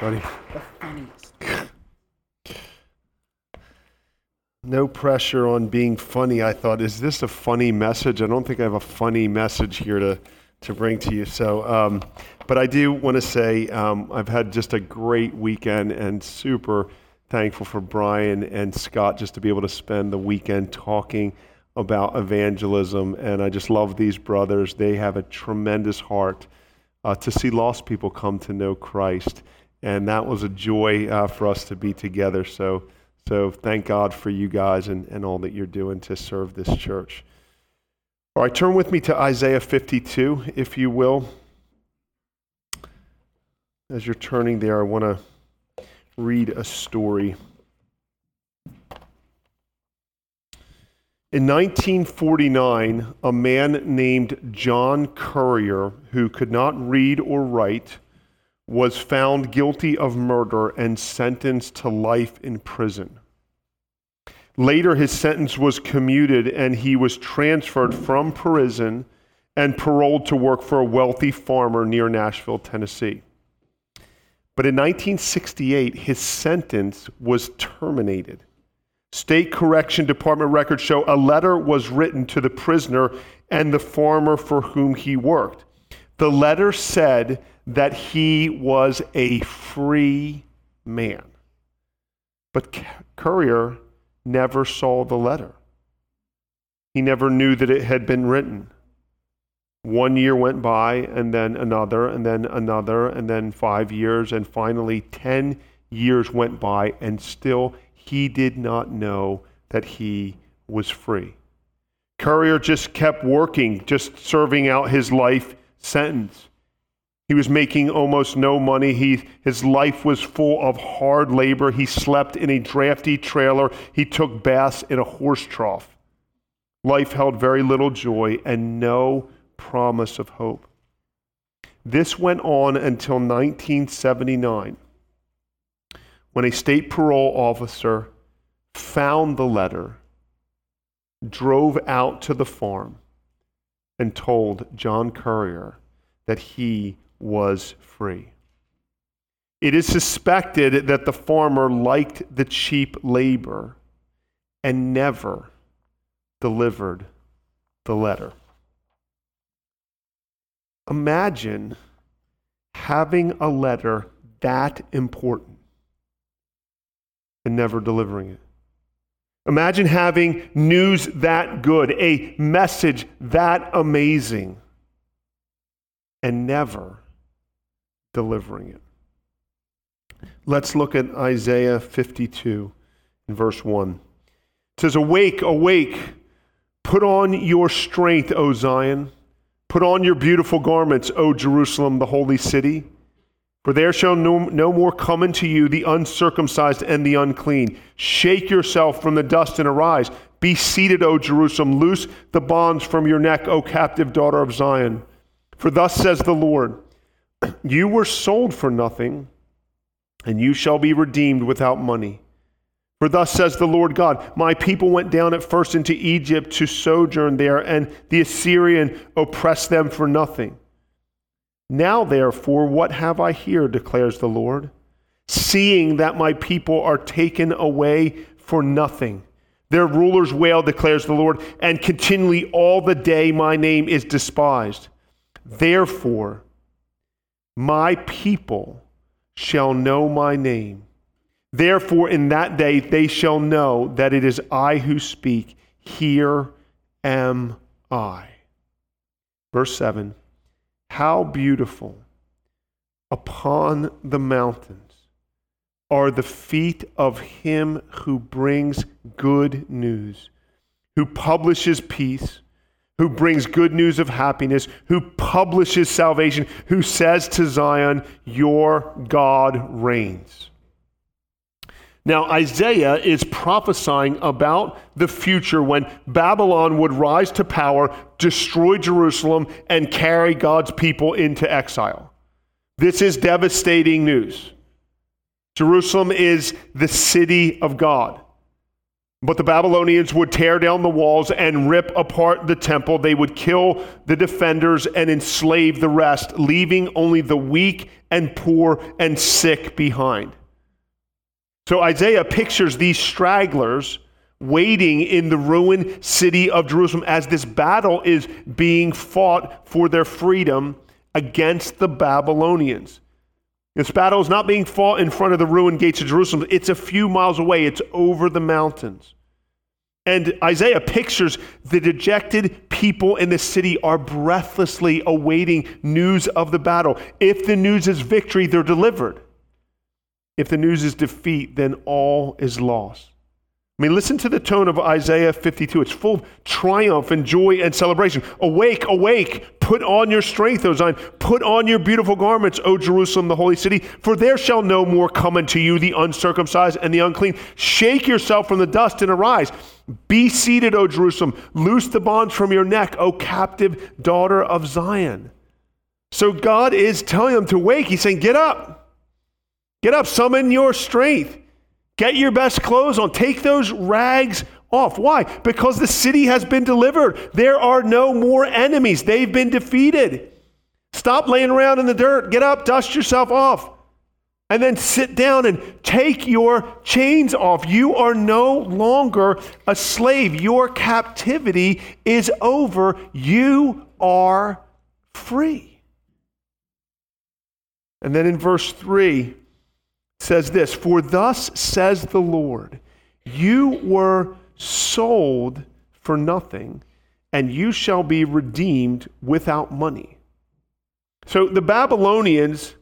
buddy. The funniest. No pressure on being funny. I thought, is this a funny message? I don't think I have a funny message here to, to bring to you. So, um, but I do want to say um, I've had just a great weekend and super thankful for Brian and Scott just to be able to spend the weekend talking about evangelism. And I just love these brothers. They have a tremendous heart uh, to see lost people come to know Christ. And that was a joy uh, for us to be together. So, so thank God for you guys and, and all that you're doing to serve this church. All right, turn with me to Isaiah 52, if you will. As you're turning there, I want to read a story. In 1949, a man named John Currier, who could not read or write, was found guilty of murder and sentenced to life in prison. Later, his sentence was commuted and he was transferred from prison and paroled to work for a wealthy farmer near Nashville, Tennessee. But in 1968, his sentence was terminated. State Correction Department records show a letter was written to the prisoner and the farmer for whom he worked. The letter said that he was a free man. But Currier never saw the letter. He never knew that it had been written. One year went by, and then another, and then another, and then five years, and finally 10 years went by, and still he did not know that he was free. Currier just kept working, just serving out his life sentence. He was making almost no money. He, his life was full of hard labor. He slept in a drafty trailer. He took baths in a horse trough. Life held very little joy and no promise of hope. This went on until 1979 when a state parole officer found the letter, drove out to the farm, and told John Currier that he was free. It is suspected that the farmer liked the cheap labor and never delivered the letter. Imagine having a letter that important and never delivering it. Imagine having news that good, a message that amazing, and never delivering it. Let's look at Isaiah 52 in verse 1. It says, Awake, awake, put on your strength, O Zion. Put on your beautiful garments, O Jerusalem, the holy city. For there shall no, no more come unto you the uncircumcised and the unclean. Shake yourself from the dust and arise. Be seated, O Jerusalem. Loose the bonds from your neck, O captive daughter of Zion. For thus says the Lord You were sold for nothing, and you shall be redeemed without money. For thus says the Lord God My people went down at first into Egypt to sojourn there, and the Assyrian oppressed them for nothing. Now, therefore, what have I here, declares the Lord? Seeing that my people are taken away for nothing. Their rulers wail, declares the Lord, and continually all the day my name is despised. Therefore, my people shall know my name. Therefore, in that day they shall know that it is I who speak. Here am I. Verse 7 How beautiful upon the mountains are the feet of him who brings good news, who publishes peace who brings good news of happiness, who publishes salvation, who says to Zion, Your God reigns. Now, Isaiah is prophesying about the future when Babylon would rise to power, destroy Jerusalem, and carry God's people into exile. This is devastating news. Jerusalem is the city of God. But the Babylonians would tear down the walls and rip apart the temple. They would kill the defenders and enslave the rest, leaving only the weak and poor and sick behind. So Isaiah pictures these stragglers waiting in the ruined city of Jerusalem as this battle is being fought for their freedom against the Babylonians. This battle is not being fought in front of the ruined gates of Jerusalem. It's a few miles away, it's over the mountains. And Isaiah pictures the dejected people in the city are breathlessly awaiting news of the battle. If the news is victory, they're delivered. If the news is defeat, then all is lost. I mean, listen to the tone of Isaiah 52. It's full of triumph and joy and celebration. Awake, awake, put on your strength, O Zion. Put on your beautiful garments, O Jerusalem, the holy city. For there shall no more come unto you the uncircumcised and the unclean. Shake yourself from the dust and arise. Be seated, O Jerusalem. Loose the bonds from your neck, O captive daughter of Zion. So God is telling them to wake. He's saying, Get up. Get up, summon your strength. Get your best clothes on. Take those rags off. Why? Because the city has been delivered. There are no more enemies, they've been defeated. Stop laying around in the dirt. Get up, dust yourself off. And then sit down and take your chains off. You are no longer a slave. Your captivity is over. You are free. And then in verse 3, says this For thus says the Lord, you were sold for nothing, and you shall be redeemed without money. So the Babylonians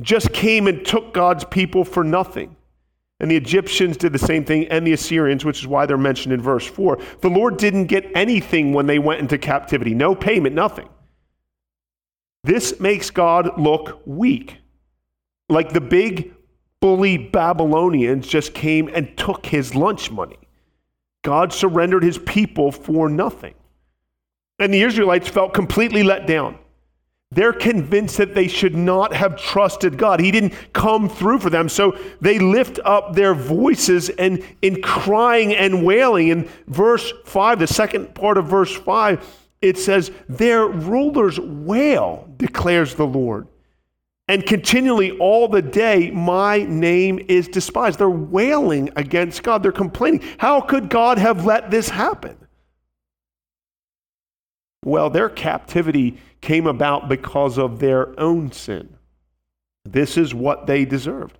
just came and took God's people for nothing. And the Egyptians did the same thing, and the Assyrians, which is why they're mentioned in verse 4. The Lord didn't get anything when they went into captivity no payment, nothing. This makes God look weak. Like the big bully Babylonians just came and took his lunch money. God surrendered his people for nothing. And the Israelites felt completely let down. They're convinced that they should not have trusted God. He didn't come through for them. So they lift up their voices and in crying and wailing. In verse 5, the second part of verse 5, it says, Their rulers wail, declares the Lord and continually all the day my name is despised. They're wailing against God. They're complaining. How could God have let this happen? Well, their captivity came about because of their own sin. This is what they deserved.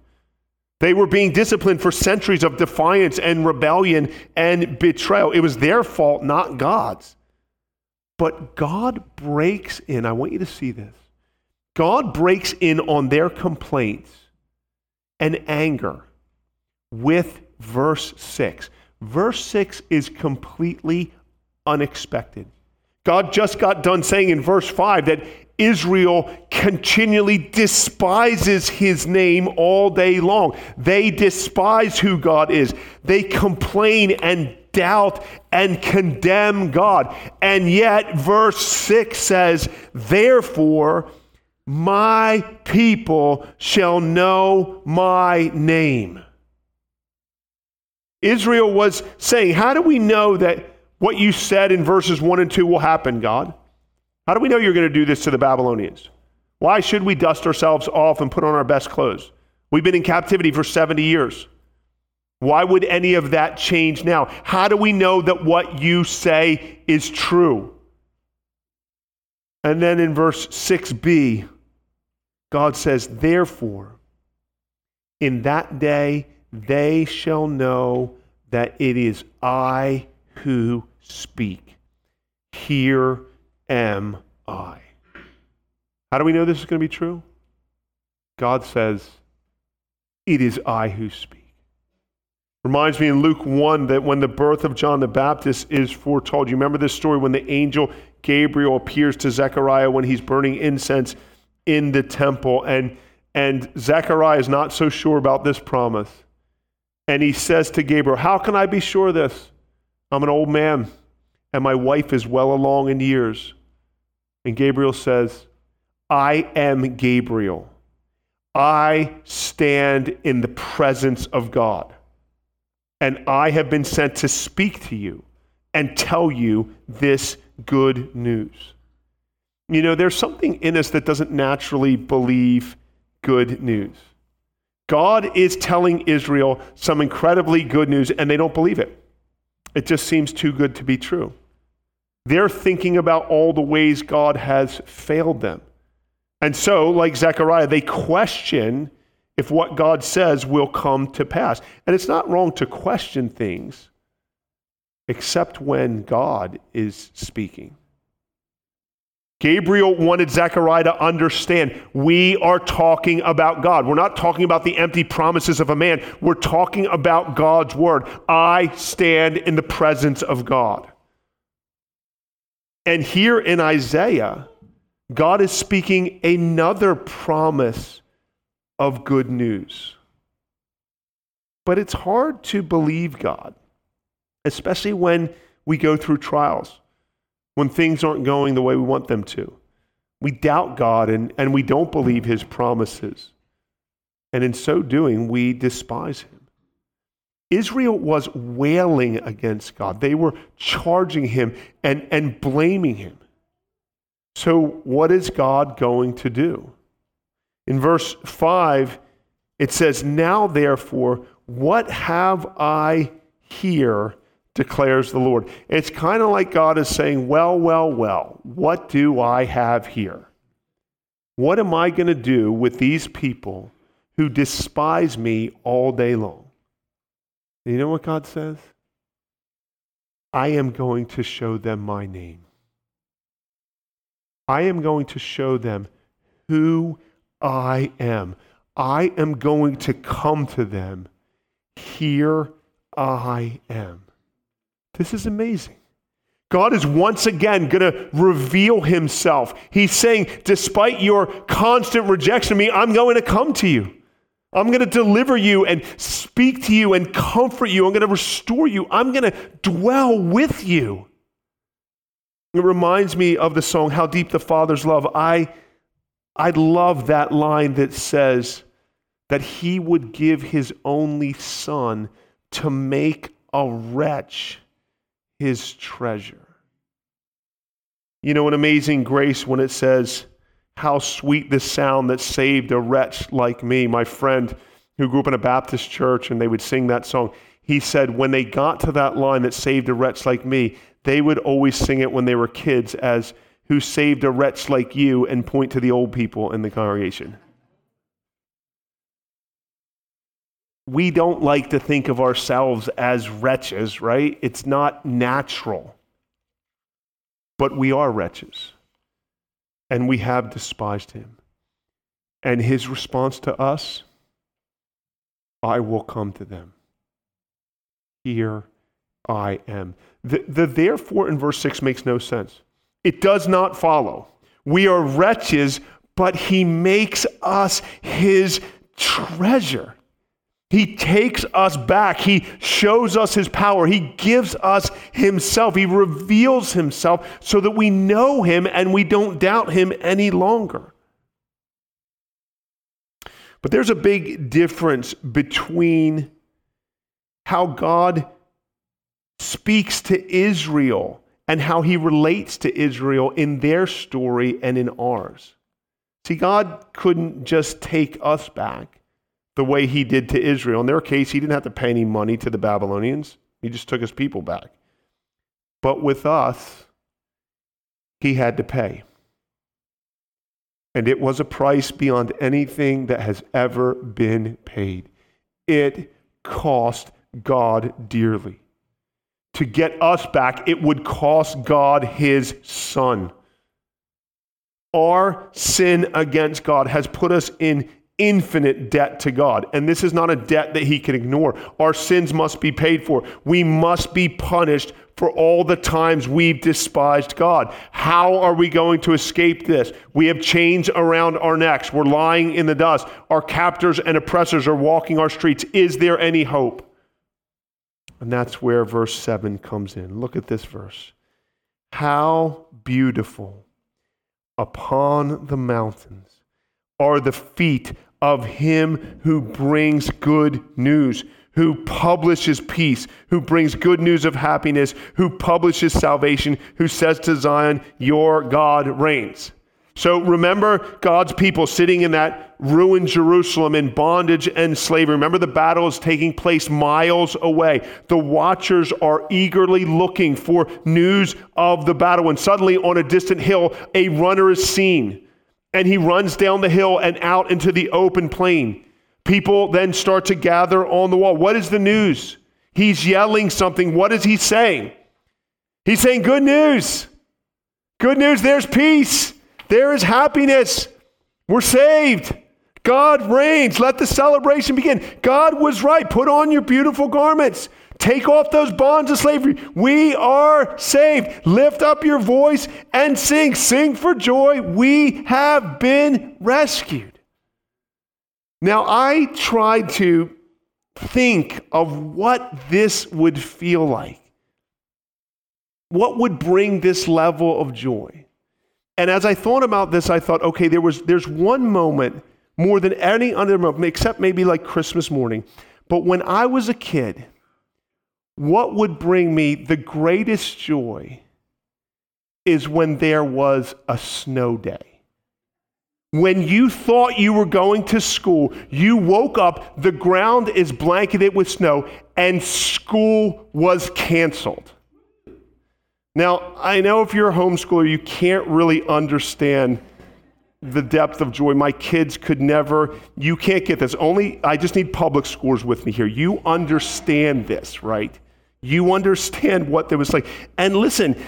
They were being disciplined for centuries of defiance and rebellion and betrayal. It was their fault, not God's. But God breaks in. I want you to see this. God breaks in on their complaints and anger with verse 6. Verse 6 is completely unexpected. God just got done saying in verse 5 that Israel continually despises his name all day long. They despise who God is. They complain and doubt and condemn God. And yet, verse 6 says, Therefore, my people shall know my name. Israel was saying, How do we know that what you said in verses 1 and 2 will happen, God? How do we know you're going to do this to the Babylonians? Why should we dust ourselves off and put on our best clothes? We've been in captivity for 70 years. Why would any of that change now? How do we know that what you say is true? And then in verse 6b, God says, Therefore, in that day they shall know that it is I who speak. Here am I. How do we know this is going to be true? God says, It is I who speak. Reminds me in Luke 1 that when the birth of John the Baptist is foretold, you remember this story when the angel Gabriel appears to Zechariah when he's burning incense in the temple. And, and Zechariah is not so sure about this promise. And he says to Gabriel, How can I be sure of this? I'm an old man, and my wife is well along in years. And Gabriel says, I am Gabriel. I stand in the presence of God. and I have been sent to speak to you and tell you this good news. You know, there's something in us that doesn't naturally believe good news. God is telling Israel some incredibly good news, and they don't believe it. It just seems too good to be true. They're thinking about all the ways God has failed them. And so, like Zechariah, they question if what God says will come to pass. And it's not wrong to question things, except when God is speaking. Gabriel wanted Zechariah to understand we are talking about God. We're not talking about the empty promises of a man. We're talking about God's word. I stand in the presence of God. And here in Isaiah, God is speaking another promise of good news. But it's hard to believe God, especially when we go through trials when things aren't going the way we want them to. We doubt God and, and we don't believe his promises. And in so doing, we despise him. Israel was wailing against God. They were charging him and, and blaming him. So, what is God going to do? In verse 5, it says, Now therefore, what have I here declares the Lord. It's kind of like God is saying, Well, well, well, what do I have here? What am I going to do with these people who despise me all day long? You know what God says? I am going to show them my name. I am going to show them who I am. I am going to come to them. Here I am. This is amazing. God is once again going to reveal himself. He's saying, despite your constant rejection of me, I'm going to come to you. I'm going to deliver you and speak to you and comfort you. I'm going to restore you. I'm going to dwell with you. It reminds me of the song, How Deep the Father's Love. I, I love that line that says that he would give his only son to make a wretch his treasure. You know, an amazing grace when it says, How sweet the sound that saved a wretch like me. My friend who grew up in a Baptist church and they would sing that song, he said, when they got to that line that saved a wretch like me, they would always sing it when they were kids as, Who saved a wretch like you, and point to the old people in the congregation. We don't like to think of ourselves as wretches, right? It's not natural. But we are wretches. And we have despised him. And his response to us I will come to them. Here I am. The, the therefore in verse 6 makes no sense. It does not follow. We are wretches, but he makes us his treasure. He takes us back. He shows us his power. He gives us himself. He reveals himself so that we know him and we don't doubt him any longer. But there's a big difference between how God speaks to Israel and how he relates to Israel in their story and in ours. See, God couldn't just take us back the way he did to Israel. In their case, he didn't have to pay any money to the Babylonians, he just took his people back. But with us, he had to pay. And it was a price beyond anything that has ever been paid. It cost God dearly. To get us back, it would cost God his son. Our sin against God has put us in infinite debt to God. And this is not a debt that he can ignore. Our sins must be paid for. We must be punished for all the times we've despised God. How are we going to escape this? We have chains around our necks. We're lying in the dust. Our captors and oppressors are walking our streets. Is there any hope? And that's where verse 7 comes in. Look at this verse. How beautiful upon the mountains are the feet of him who brings good news, who publishes peace, who brings good news of happiness, who publishes salvation, who says to Zion, Your God reigns. So remember God's people sitting in that ruined Jerusalem in bondage and slavery. Remember the battle is taking place miles away. The watchers are eagerly looking for news of the battle. And suddenly, on a distant hill, a runner is seen. And he runs down the hill and out into the open plain. People then start to gather on the wall. What is the news? He's yelling something. What is he saying? He's saying, Good news. Good news, there's peace. There is happiness. We're saved. God reigns. Let the celebration begin. God was right. Put on your beautiful garments. Take off those bonds of slavery. We are saved. Lift up your voice and sing. Sing for joy. We have been rescued. Now, I tried to think of what this would feel like. What would bring this level of joy? And as I thought about this, I thought, okay, there was, there's one moment more than any other moment, except maybe like Christmas morning. But when I was a kid, what would bring me the greatest joy is when there was a snow day. When you thought you were going to school, you woke up, the ground is blanketed with snow, and school was canceled. Now, I know if you're a homeschooler, you can't really understand the depth of joy. My kids could never, you can't get this. Only, I just need public schools with me here. You understand this, right? You understand what there was like. And listen,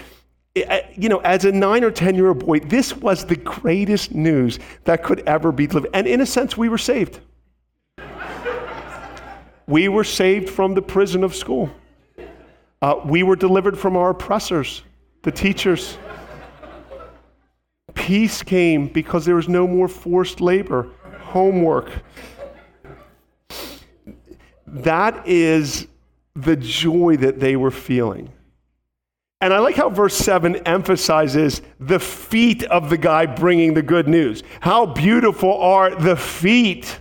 you know, as a nine or 10 year old boy, this was the greatest news that could ever be delivered. And in a sense, we were saved. we were saved from the prison of school. Uh, we were delivered from our oppressors, the teachers. Peace came because there was no more forced labor, homework. That is the joy that they were feeling. And I like how verse 7 emphasizes the feet of the guy bringing the good news. How beautiful are the feet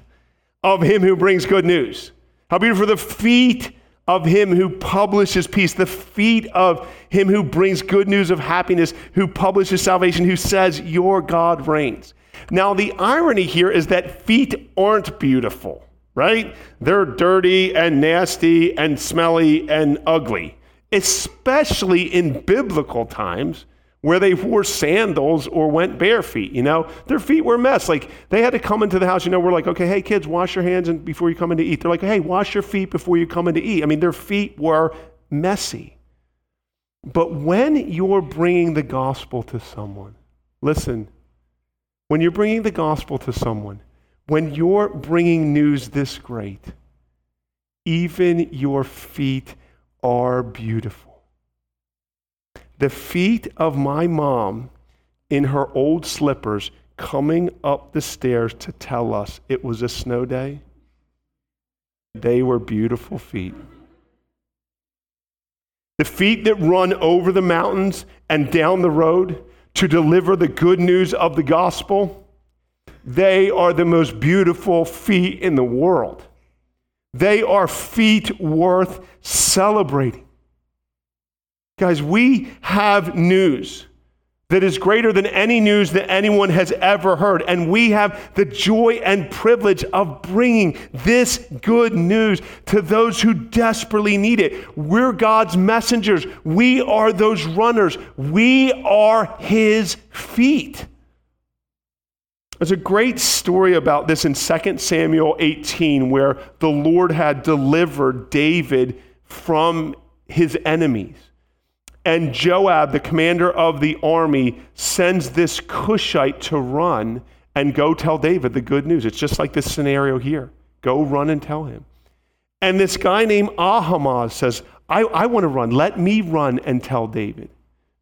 of him who brings good news. How beautiful the feet of him who publishes peace, the feet of him who brings good news of happiness, who publishes salvation, who says, Your God reigns. Now, the irony here is that feet aren't beautiful, right? They're dirty and nasty and smelly and ugly especially in biblical times where they wore sandals or went bare feet. You know, their feet were a mess. Like they had to come into the house. You know, we're like, okay, hey kids, wash your hands and before you come in to eat. They're like, hey, wash your feet before you come in to eat. I mean, their feet were messy. But when you're bringing the gospel to someone, listen, when you're bringing the gospel to someone, when you're bringing news this great, even your feet are beautiful. The feet of my mom in her old slippers coming up the stairs to tell us it was a snow day, they were beautiful feet. The feet that run over the mountains and down the road to deliver the good news of the gospel, they are the most beautiful feet in the world. They are feet worth celebrating. Guys, we have news that is greater than any news that anyone has ever heard. And we have the joy and privilege of bringing this good news to those who desperately need it. We're God's messengers. We are those runners. We are His feet. There's a great story about this in 2 Samuel 18 where the Lord had delivered David from his enemies. And Joab, the commander of the army, sends this Cushite to run and go tell David the good news. It's just like this scenario here. Go run and tell him. And this guy named Ahimaaz says, I, I want to run. Let me run and tell David.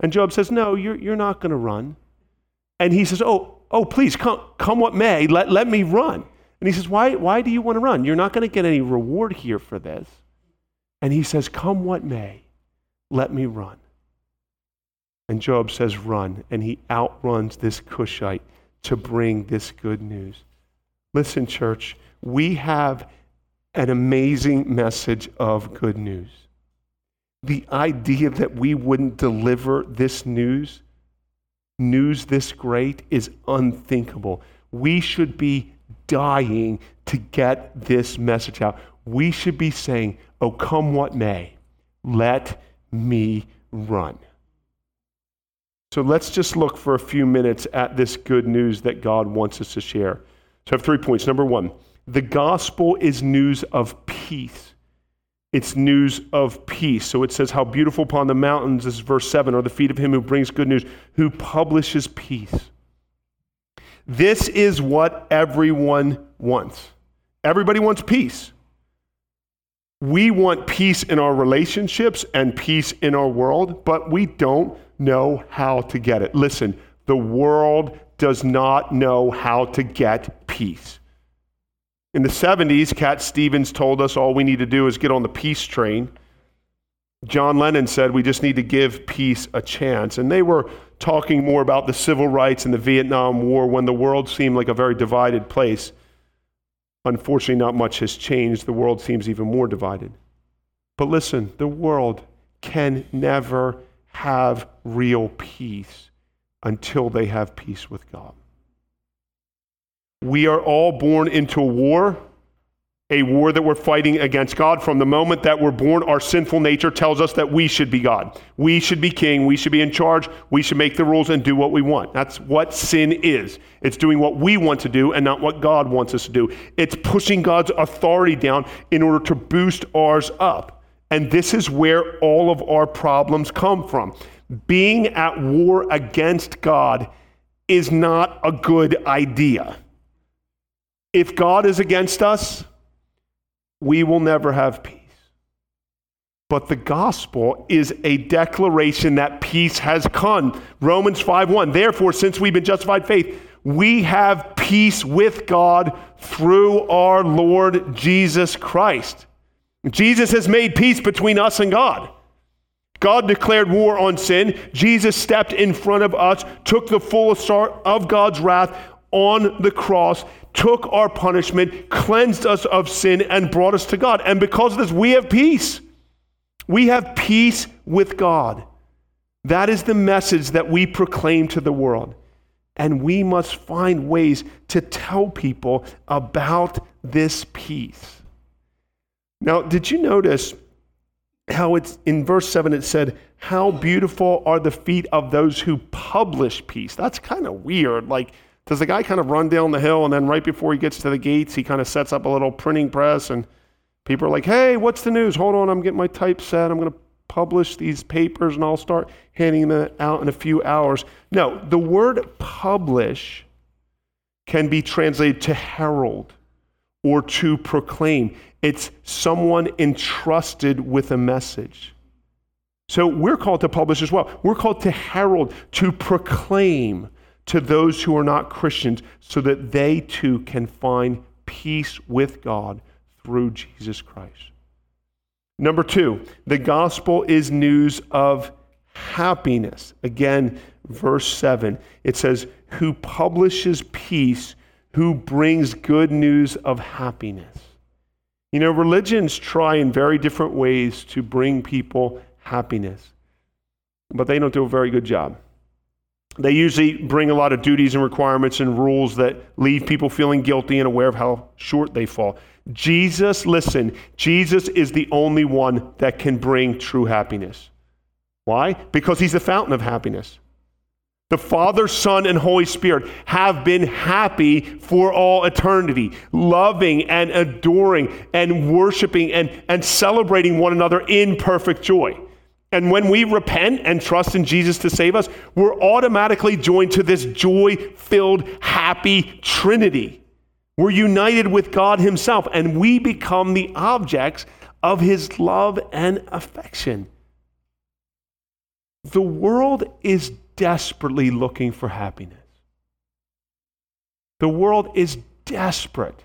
And Joab says, No, you're, you're not going to run. And he says, Oh, oh, please come, come what may, let, let me run. And he says, why, why do you want to run? You're not going to get any reward here for this. And he says, Come what may, let me run. And Joab says, Run. And he outruns this Cushite to bring this good news. Listen, church, we have an amazing message of good news. The idea that we wouldn't deliver this news, news this great, is unthinkable. We should be dying to get this message out. We should be saying, Oh, come what may, let me run. So let's just look for a few minutes at this good news that God wants us to share. So I have three points. Number one, the gospel is news of peace. It's news of peace. So it says, How beautiful upon the mountains, this is verse 7, are the feet of him who brings good news, who publishes peace. This is what everyone wants. Everybody wants peace. We want peace in our relationships and peace in our world, but we don't know how to get it. Listen, the world does not know how to get peace. In the 70s, Cat Stevens told us all we need to do is get on the peace train. John Lennon said we just need to give peace a chance. And they were talking more about the civil rights and the Vietnam War when the world seemed like a very divided place. Unfortunately, not much has changed. The world seems even more divided. But listen, the world can never have real peace until they have peace with God. We are all born into a war, a war that we're fighting against God. From the moment that we're born, our sinful nature tells us that we should be God. We should be king. We should be in charge. We should make the rules and do what we want. That's what sin is. It's doing what we want to do and not what God wants us to do. It's pushing God's authority down in order to boost ours up. And this is where all of our problems come from. Being at war against God is not a good idea. If God is against us, we will never have peace. But the gospel is a declaration that peace has come. Romans 5:1. Therefore, since we've been justified by faith, we have peace with God through our Lord Jesus Christ. Jesus has made peace between us and God. God declared war on sin. Jesus stepped in front of us, took the full assault of God's wrath on the cross, took our punishment, cleansed us of sin, and brought us to God. And because of this, we have peace. We have peace with God. That is the message that we proclaim to the world. And we must find ways to tell people about this peace. Now, did you notice how it's in verse 7 it said, How beautiful are the feet of those who publish peace? That's kind of weird. Like, does the guy kind of run down the hill and then right before he gets to the gates, he kind of sets up a little printing press and people are like, hey, what's the news? Hold on, I'm getting my typeset. I'm going to publish these papers and I'll start handing them out in a few hours. No, the word publish can be translated to herald or to proclaim. It's someone entrusted with a message. So we're called to publish as well. We're called to herald, to proclaim to those who are not Christians so that they too can find peace with God through Jesus Christ. Number two, the gospel is news of happiness. Again, verse 7, it says, Who publishes peace, who brings good news of happiness. You know, religions try in very different ways to bring people happiness, but they don't do a very good job. They usually bring a lot of duties and requirements and rules that leave people feeling guilty and aware of how short they fall. Jesus, listen, Jesus is the only one that can bring true happiness. Why? Because he's the fountain of happiness. The Father, Son, and Holy Spirit have been happy for all eternity, loving and adoring and worshiping and, and celebrating one another in perfect joy. And when we repent and trust in Jesus to save us, we're automatically joined to this joy filled, happy Trinity. We're united with God Himself, and we become the objects of His love and affection. The world is desperately looking for happiness. The world is desperate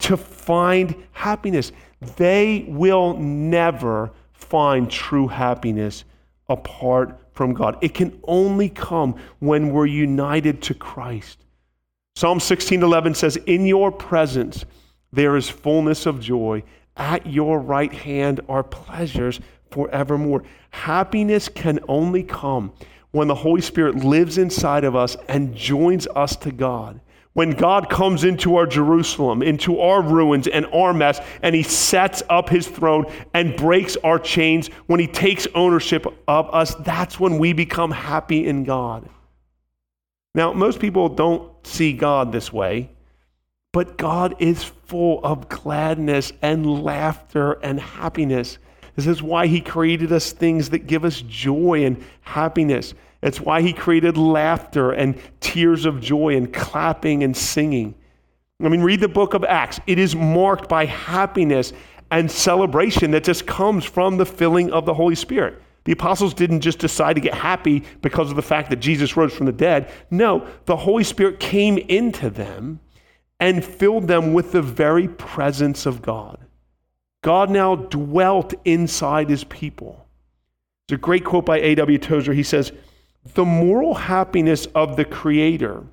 to find happiness. They will never find true happiness apart from God. It can only come when we're united to Christ. Psalm 16:11 says, "In your presence there is fullness of joy, At your right hand are pleasures forevermore. Happiness can only come when the Holy Spirit lives inside of us and joins us to God. When God comes into our Jerusalem, into our ruins and our mess, and He sets up His throne and breaks our chains, when He takes ownership of us, that's when we become happy in God. Now, most people don't see God this way, but God is full of gladness and laughter and happiness. This is why He created us things that give us joy and happiness. It's why He created laughter and tears of joy and clapping and singing. I mean, read the book of Acts. It is marked by happiness and celebration that just comes from the filling of the Holy Spirit. The apostles didn't just decide to get happy because of the fact that Jesus rose from the dead. No, the Holy Spirit came into them and filled them with the very presence of God. God now dwelt inside his people. There's a great quote by A.W. Tozer. He says, The moral happiness of the Creator,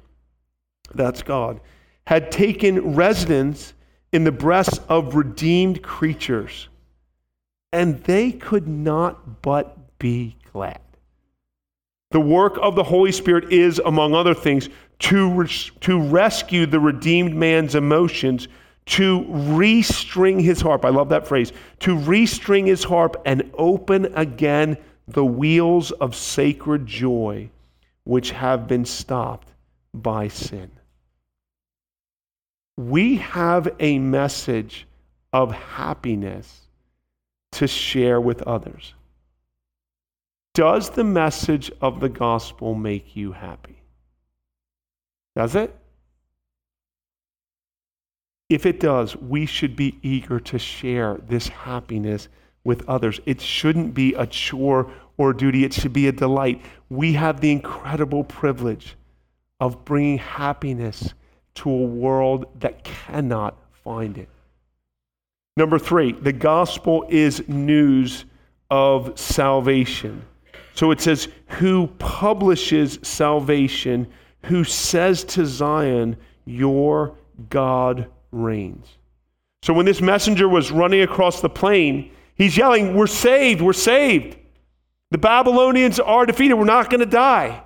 that's God, had taken residence in the breasts of redeemed creatures, and they could not but be glad. The work of the Holy Spirit is, among other things, to, res- to rescue the redeemed man's emotions to restring his harp. I love that phrase. To restring his harp and open again the wheels of sacred joy which have been stopped by sin. We have a message of happiness to share with others. Does the message of the gospel make you happy? Does it? If it does, we should be eager to share this happiness with others. It shouldn't be a chore or duty, it should be a delight. We have the incredible privilege of bringing happiness to a world that cannot find it. Number three, the gospel is news of salvation. So it says, Who publishes salvation, who says to Zion, Your God reigns. So when this messenger was running across the plain, he's yelling, We're saved, we're saved. The Babylonians are defeated, we're not going to die.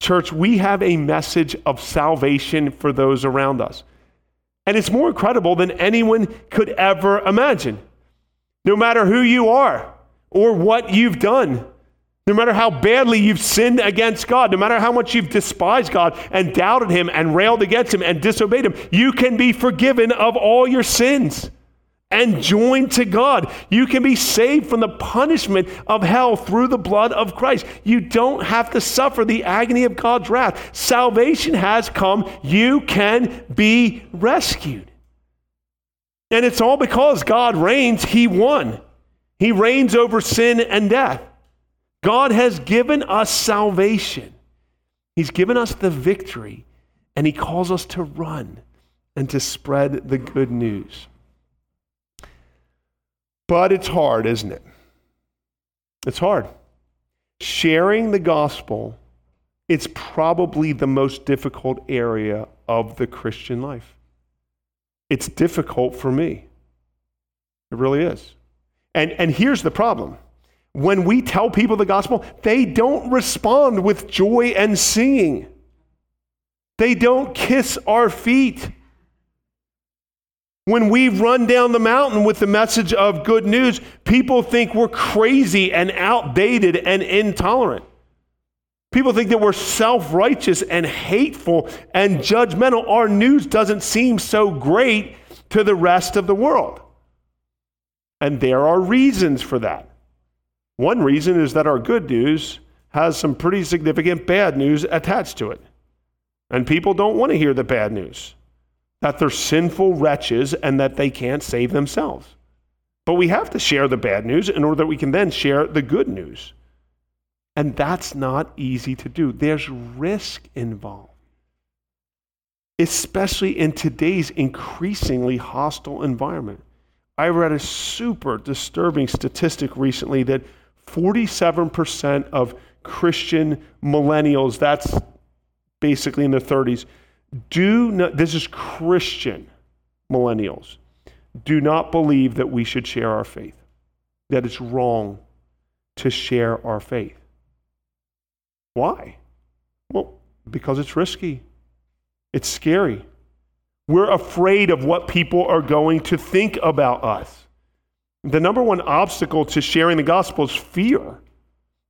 Church, we have a message of salvation for those around us. And it's more incredible than anyone could ever imagine. No matter who you are or what you've done, no matter how badly you've sinned against God, no matter how much you've despised God and doubted Him and railed against Him and disobeyed Him, you can be forgiven of all your sins and joined to God. You can be saved from the punishment of hell through the blood of Christ. You don't have to suffer the agony of God's wrath. Salvation has come. You can be rescued. And it's all because God reigns, He won. He reigns over sin and death. God has given us salvation. He's given us the victory, and He calls us to run and to spread the good news. But it's hard, isn't it? It's hard. Sharing the gospel, it's probably the most difficult area of the Christian life. It's difficult for me. It really is. And, and here's the problem when we tell people the gospel, they don't respond with joy and singing. They don't kiss our feet. When we run down the mountain with the message of good news, people think we're crazy and outdated and intolerant. People think that we're self righteous and hateful and judgmental. Our news doesn't seem so great to the rest of the world. And there are reasons for that. One reason is that our good news has some pretty significant bad news attached to it. And people don't want to hear the bad news that they're sinful wretches and that they can't save themselves. But we have to share the bad news in order that we can then share the good news. And that's not easy to do. There's risk involved, especially in today's increasingly hostile environment. I read a super disturbing statistic recently that 47% of Christian millennials, that's basically in their 30s, do not, this is Christian millennials, do not believe that we should share our faith, that it's wrong to share our faith. Why? Well, because it's risky, it's scary. We're afraid of what people are going to think about us. The number one obstacle to sharing the gospel is fear.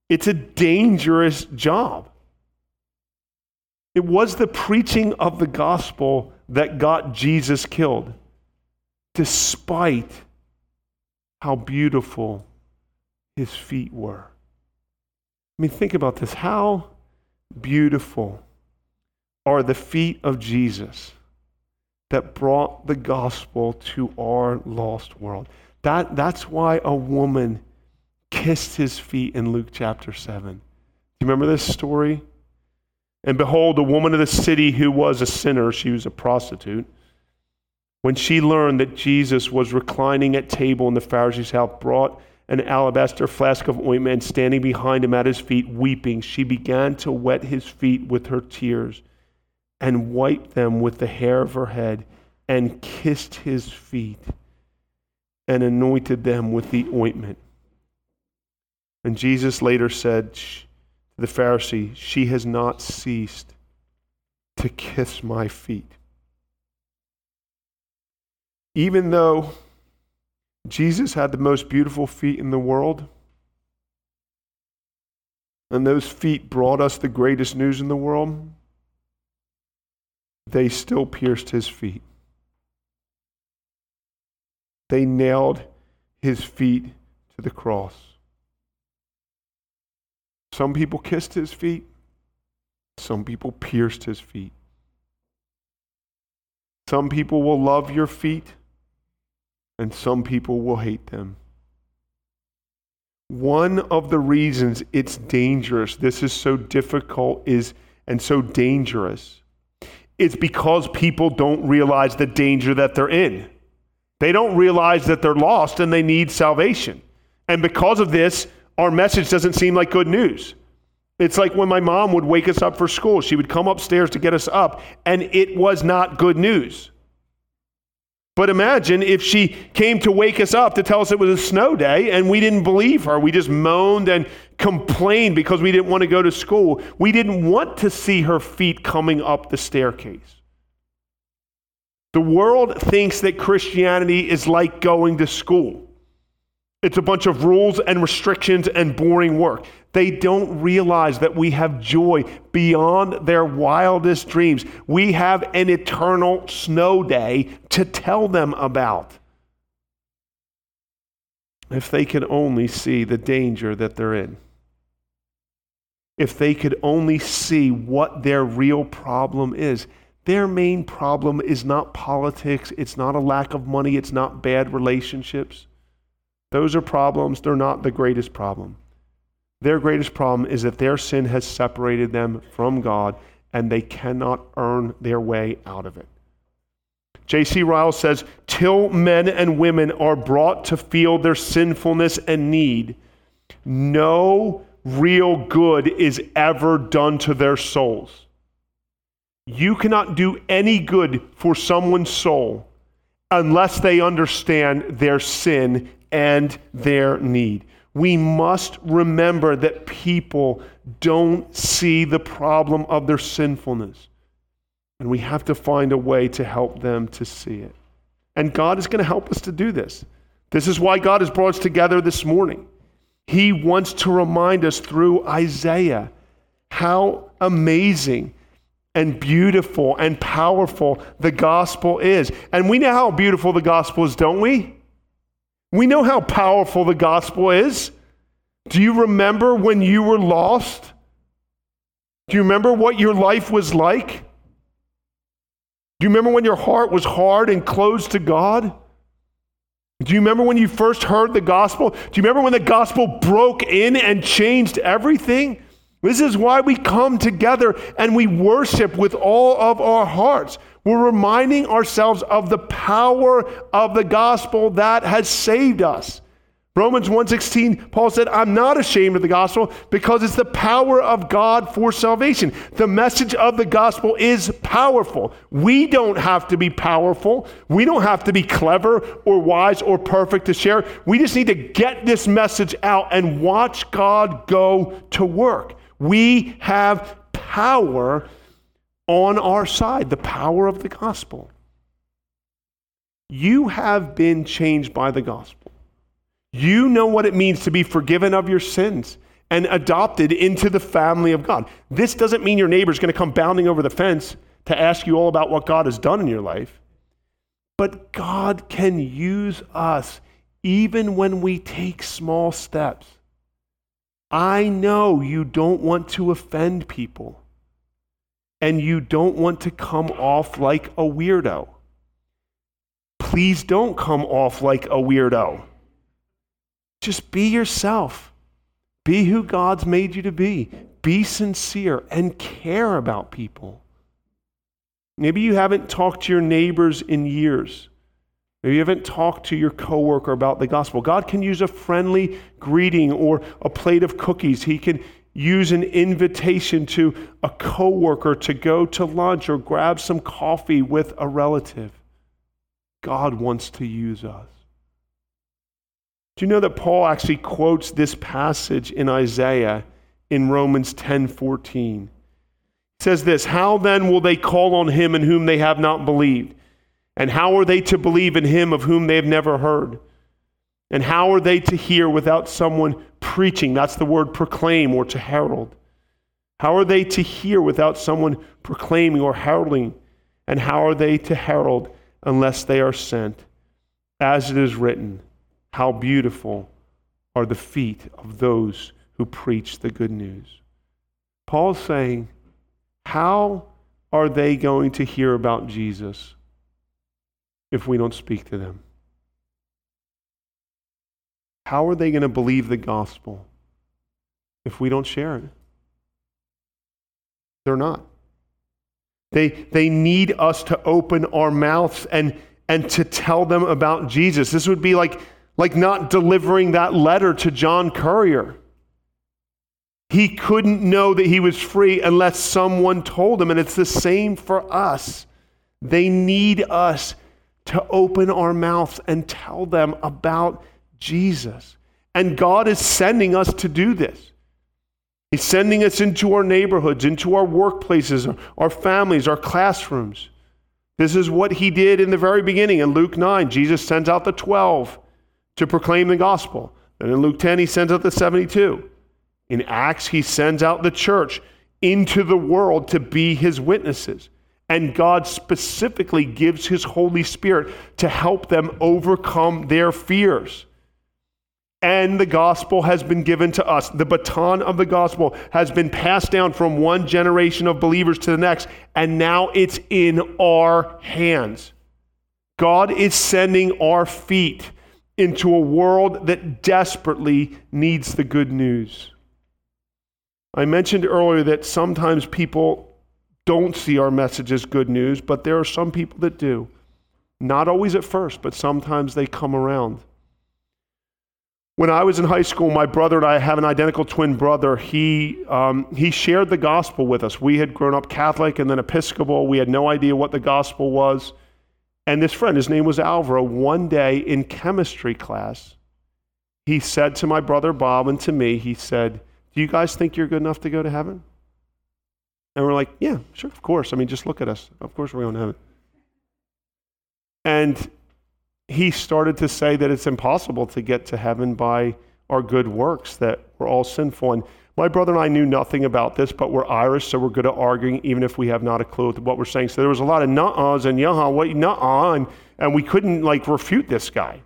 It's a dangerous job. It was the preaching of the gospel that got Jesus killed, despite how beautiful his feet were. I mean, think about this. How beautiful are the feet of Jesus that brought the gospel to our lost world? That, that's why a woman kissed his feet in Luke chapter 7. Do you remember this story? And behold, a woman of the city who was a sinner, she was a prostitute, when she learned that Jesus was reclining at table in the Pharisee's house, brought an alabaster flask of ointment, standing behind him at his feet, weeping, she began to wet his feet with her tears and wiped them with the hair of her head and kissed his feet and anointed them with the ointment. And Jesus later said, the Pharisee, She has not ceased to kiss my feet. Even though Jesus had the most beautiful feet in the world, and those feet brought us the greatest news in the world, they still pierced his feet. They nailed his feet to the cross. Some people kissed his feet, some people pierced his feet. Some people will love your feet, and some people will hate them. One of the reasons it's dangerous, this is so difficult is and so dangerous, is because people don't realize the danger that they're in. They don't realize that they're lost and they need salvation. And because of this, our message doesn't seem like good news. It's like when my mom would wake us up for school. She would come upstairs to get us up, and it was not good news. But imagine if she came to wake us up to tell us it was a snow day and we didn't believe her. We just moaned and complained because we didn't want to go to school. We didn't want to see her feet coming up the staircase. The world thinks that Christianity is like going to school. It's a bunch of rules and restrictions and boring work. They don't realize that we have joy beyond their wildest dreams. We have an eternal snow day to tell them about. If they could only see the danger that they're in, if they could only see what their real problem is. Their main problem is not politics, it's not a lack of money, it's not bad relationships. Those are problems, they're not the greatest problem. Their greatest problem is that their sin has separated them from God and they cannot earn their way out of it. J.C. Ryle says, Till men and women are brought to feel their sinfulness and need, no real good is ever done to their souls. You cannot do any good for someone's soul unless they understand their sin and their need. We must remember that people don't see the problem of their sinfulness. And we have to find a way to help them to see it. And God is going to help us to do this. This is why God has brought us together this morning. He wants to remind us through Isaiah how amazing and beautiful and powerful the gospel is. And we know how beautiful the gospel is, don't we? We know how powerful the gospel is. Do you remember when you were lost? Do you remember what your life was like? Do you remember when your heart was hard and closed to God? Do you remember when you first heard the gospel? Do you remember when the gospel broke in and changed everything? This is why we come together and we worship with all of our hearts. We're reminding ourselves of the power of the gospel that has saved us. Romans 1:16 Paul said I'm not ashamed of the gospel because it's the power of God for salvation. The message of the gospel is powerful. We don't have to be powerful. We don't have to be clever or wise or perfect to share. We just need to get this message out and watch God go to work. We have power on our side, the power of the gospel. You have been changed by the gospel. You know what it means to be forgiven of your sins and adopted into the family of God. This doesn't mean your neighbor's going to come bounding over the fence to ask you all about what God has done in your life. But God can use us even when we take small steps. I know you don't want to offend people and you don't want to come off like a weirdo. Please don't come off like a weirdo. Just be yourself. Be who God's made you to be. Be sincere and care about people. Maybe you haven't talked to your neighbors in years. Maybe you haven't talked to your coworker about the gospel. God can use a friendly greeting or a plate of cookies. He can use an invitation to a coworker to go to lunch or grab some coffee with a relative. God wants to use us. Do you know that Paul actually quotes this passage in Isaiah in Romans 10 14? Says this How then will they call on him in whom they have not believed? And how are they to believe in him of whom they have never heard? And how are they to hear without someone preaching? That's the word proclaim or to herald. How are they to hear without someone proclaiming or heralding? And how are they to herald unless they are sent? As it is written, how beautiful are the feet of those who preach the good news. Paul's saying, How are they going to hear about Jesus if we don't speak to them? How are they going to believe the gospel if we don't share it? They're not. They, they need us to open our mouths and, and to tell them about Jesus. This would be like like not delivering that letter to John Currier. He couldn't know that he was free unless someone told him. And it's the same for us. They need us to open our mouths and tell them about Jesus. And God is sending us to do this. He's sending us into our neighborhoods, into our workplaces, our families, our classrooms. This is what he did in the very beginning in Luke 9. Jesus sends out the 12 to proclaim the gospel. And in Luke 10, he sends out the 72. In Acts, he sends out the church into the world to be his witnesses. And God specifically gives his Holy Spirit to help them overcome their fears. And the gospel has been given to us. The baton of the gospel has been passed down from one generation of believers to the next, and now it's in our hands. God is sending our feet into a world that desperately needs the good news. I mentioned earlier that sometimes people don't see our message as good news, but there are some people that do. Not always at first, but sometimes they come around. When I was in high school, my brother and I have an identical twin brother. He, um, he shared the gospel with us. We had grown up Catholic and then Episcopal. We had no idea what the gospel was. And this friend, his name was Alvaro, one day in chemistry class, he said to my brother Bob and to me, he said, Do you guys think you're good enough to go to heaven? And we're like, Yeah, sure, of course. I mean, just look at us. Of course we're going to heaven. And he started to say that it's impossible to get to heaven by our good works, that we're all sinful. And my brother and I knew nothing about this, but we're Irish, so we're good at arguing, even if we have not a clue what we're saying. So there was a lot of nuh-uhs and yeah, what nuh-uh, and, and we couldn't like refute this guy.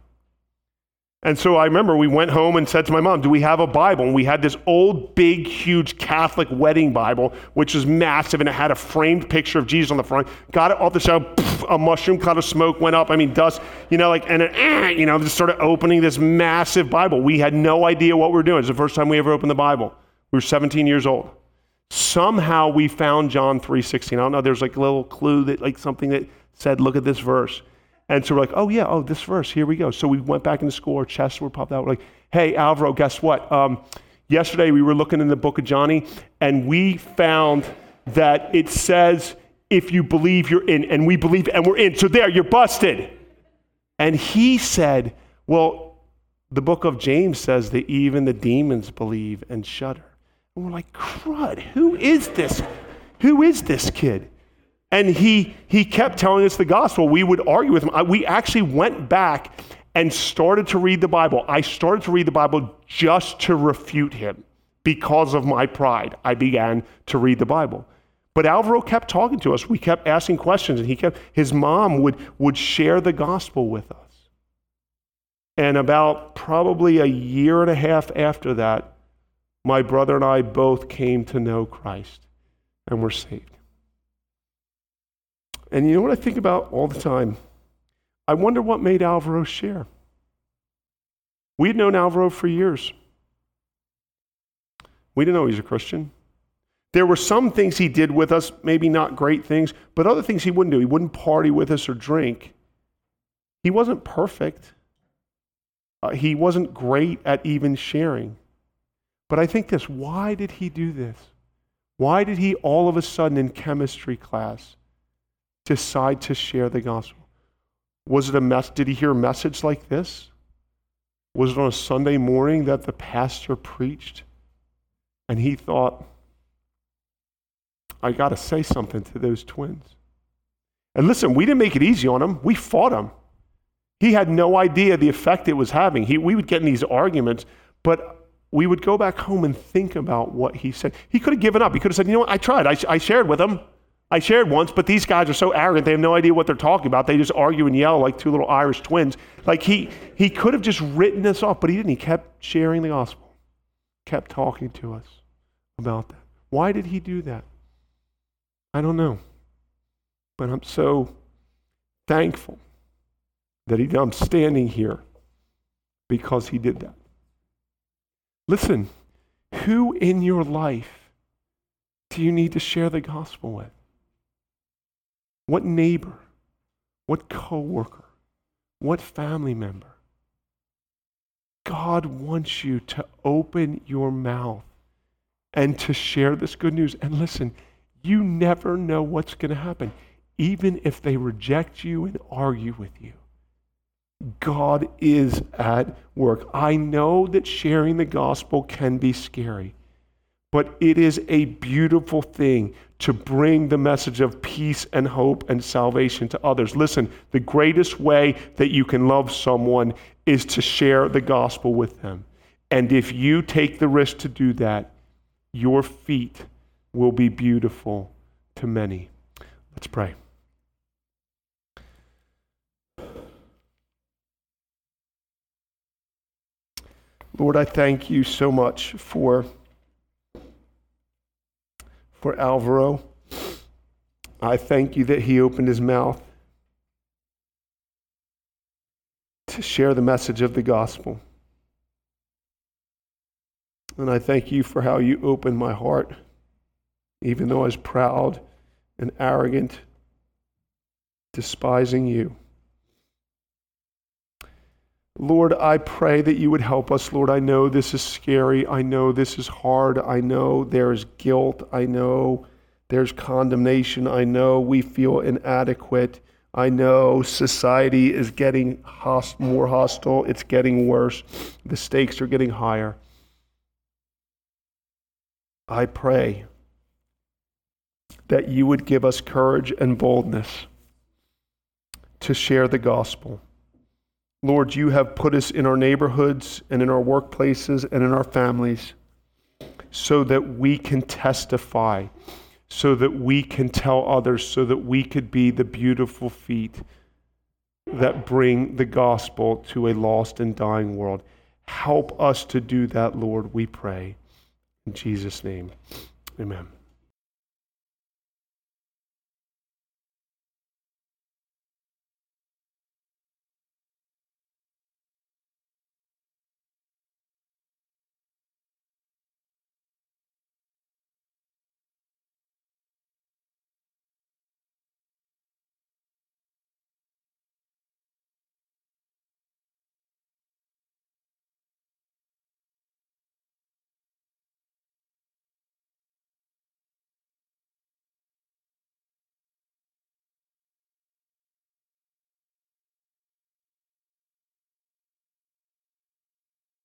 And so I remember we went home and said to my mom, Do we have a Bible? And we had this old, big, huge Catholic wedding Bible, which was massive and it had a framed picture of Jesus on the front. Got it off the shelf, a mushroom cloud of smoke went up. I mean, dust, you know, like, and it, eh, you know, just started opening this massive Bible. We had no idea what we were doing. It's the first time we ever opened the Bible. We were 17 years old. Somehow we found John 3:16. I don't know, there's like a little clue that like something that said, look at this verse. And so we're like, oh, yeah, oh, this verse, here we go. So we went back into school, our chests were popped out. We're like, hey, Alvaro, guess what? Um, yesterday we were looking in the book of Johnny, and we found that it says, if you believe you're in, and we believe, and we're in. So there, you're busted. And he said, well, the book of James says that even the demons believe and shudder. And we're like, crud, who is this? Who is this kid? And he, he kept telling us the gospel. We would argue with him. I, we actually went back and started to read the Bible. I started to read the Bible just to refute him because of my pride. I began to read the Bible. But Alvaro kept talking to us. We kept asking questions, and he kept his mom would, would share the gospel with us. And about probably a year and a half after that, my brother and I both came to know Christ and were saved. And you know what I think about all the time? I wonder what made Alvaro share. We had known Alvaro for years. We didn't know he was a Christian. There were some things he did with us, maybe not great things, but other things he wouldn't do. He wouldn't party with us or drink. He wasn't perfect. Uh, he wasn't great at even sharing. But I think this why did he do this? Why did he all of a sudden in chemistry class decide to share the gospel? Was it a mess? Did he hear a message like this? Was it on a Sunday morning that the pastor preached and he thought, I got to say something to those twins? And listen, we didn't make it easy on him, we fought him. He had no idea the effect it was having. He, we would get in these arguments, but we would go back home and think about what he said. He could have given up. He could have said, You know what? I tried. I, I shared with him. I shared once, but these guys are so arrogant, they have no idea what they're talking about. They just argue and yell like two little Irish twins. Like he, he could have just written this off, but he didn't. He kept sharing the gospel, kept talking to us about that. Why did he do that? I don't know. But I'm so thankful that he, I'm standing here because he did that. Listen, who in your life do you need to share the gospel with? What neighbor? What coworker? What family member? God wants you to open your mouth and to share this good news. And listen, you never know what's going to happen, even if they reject you and argue with you. God is at work. I know that sharing the gospel can be scary, but it is a beautiful thing to bring the message of peace and hope and salvation to others. Listen, the greatest way that you can love someone is to share the gospel with them. And if you take the risk to do that, your feet will be beautiful to many. Let's pray. Lord, I thank you so much for, for Alvaro. I thank you that he opened his mouth to share the message of the gospel. And I thank you for how you opened my heart, even though I was proud and arrogant, despising you. Lord, I pray that you would help us. Lord, I know this is scary. I know this is hard. I know there's guilt. I know there's condemnation. I know we feel inadequate. I know society is getting host- more hostile. It's getting worse. The stakes are getting higher. I pray that you would give us courage and boldness to share the gospel Lord, you have put us in our neighborhoods and in our workplaces and in our families so that we can testify, so that we can tell others, so that we could be the beautiful feet that bring the gospel to a lost and dying world. Help us to do that, Lord, we pray. In Jesus' name, amen.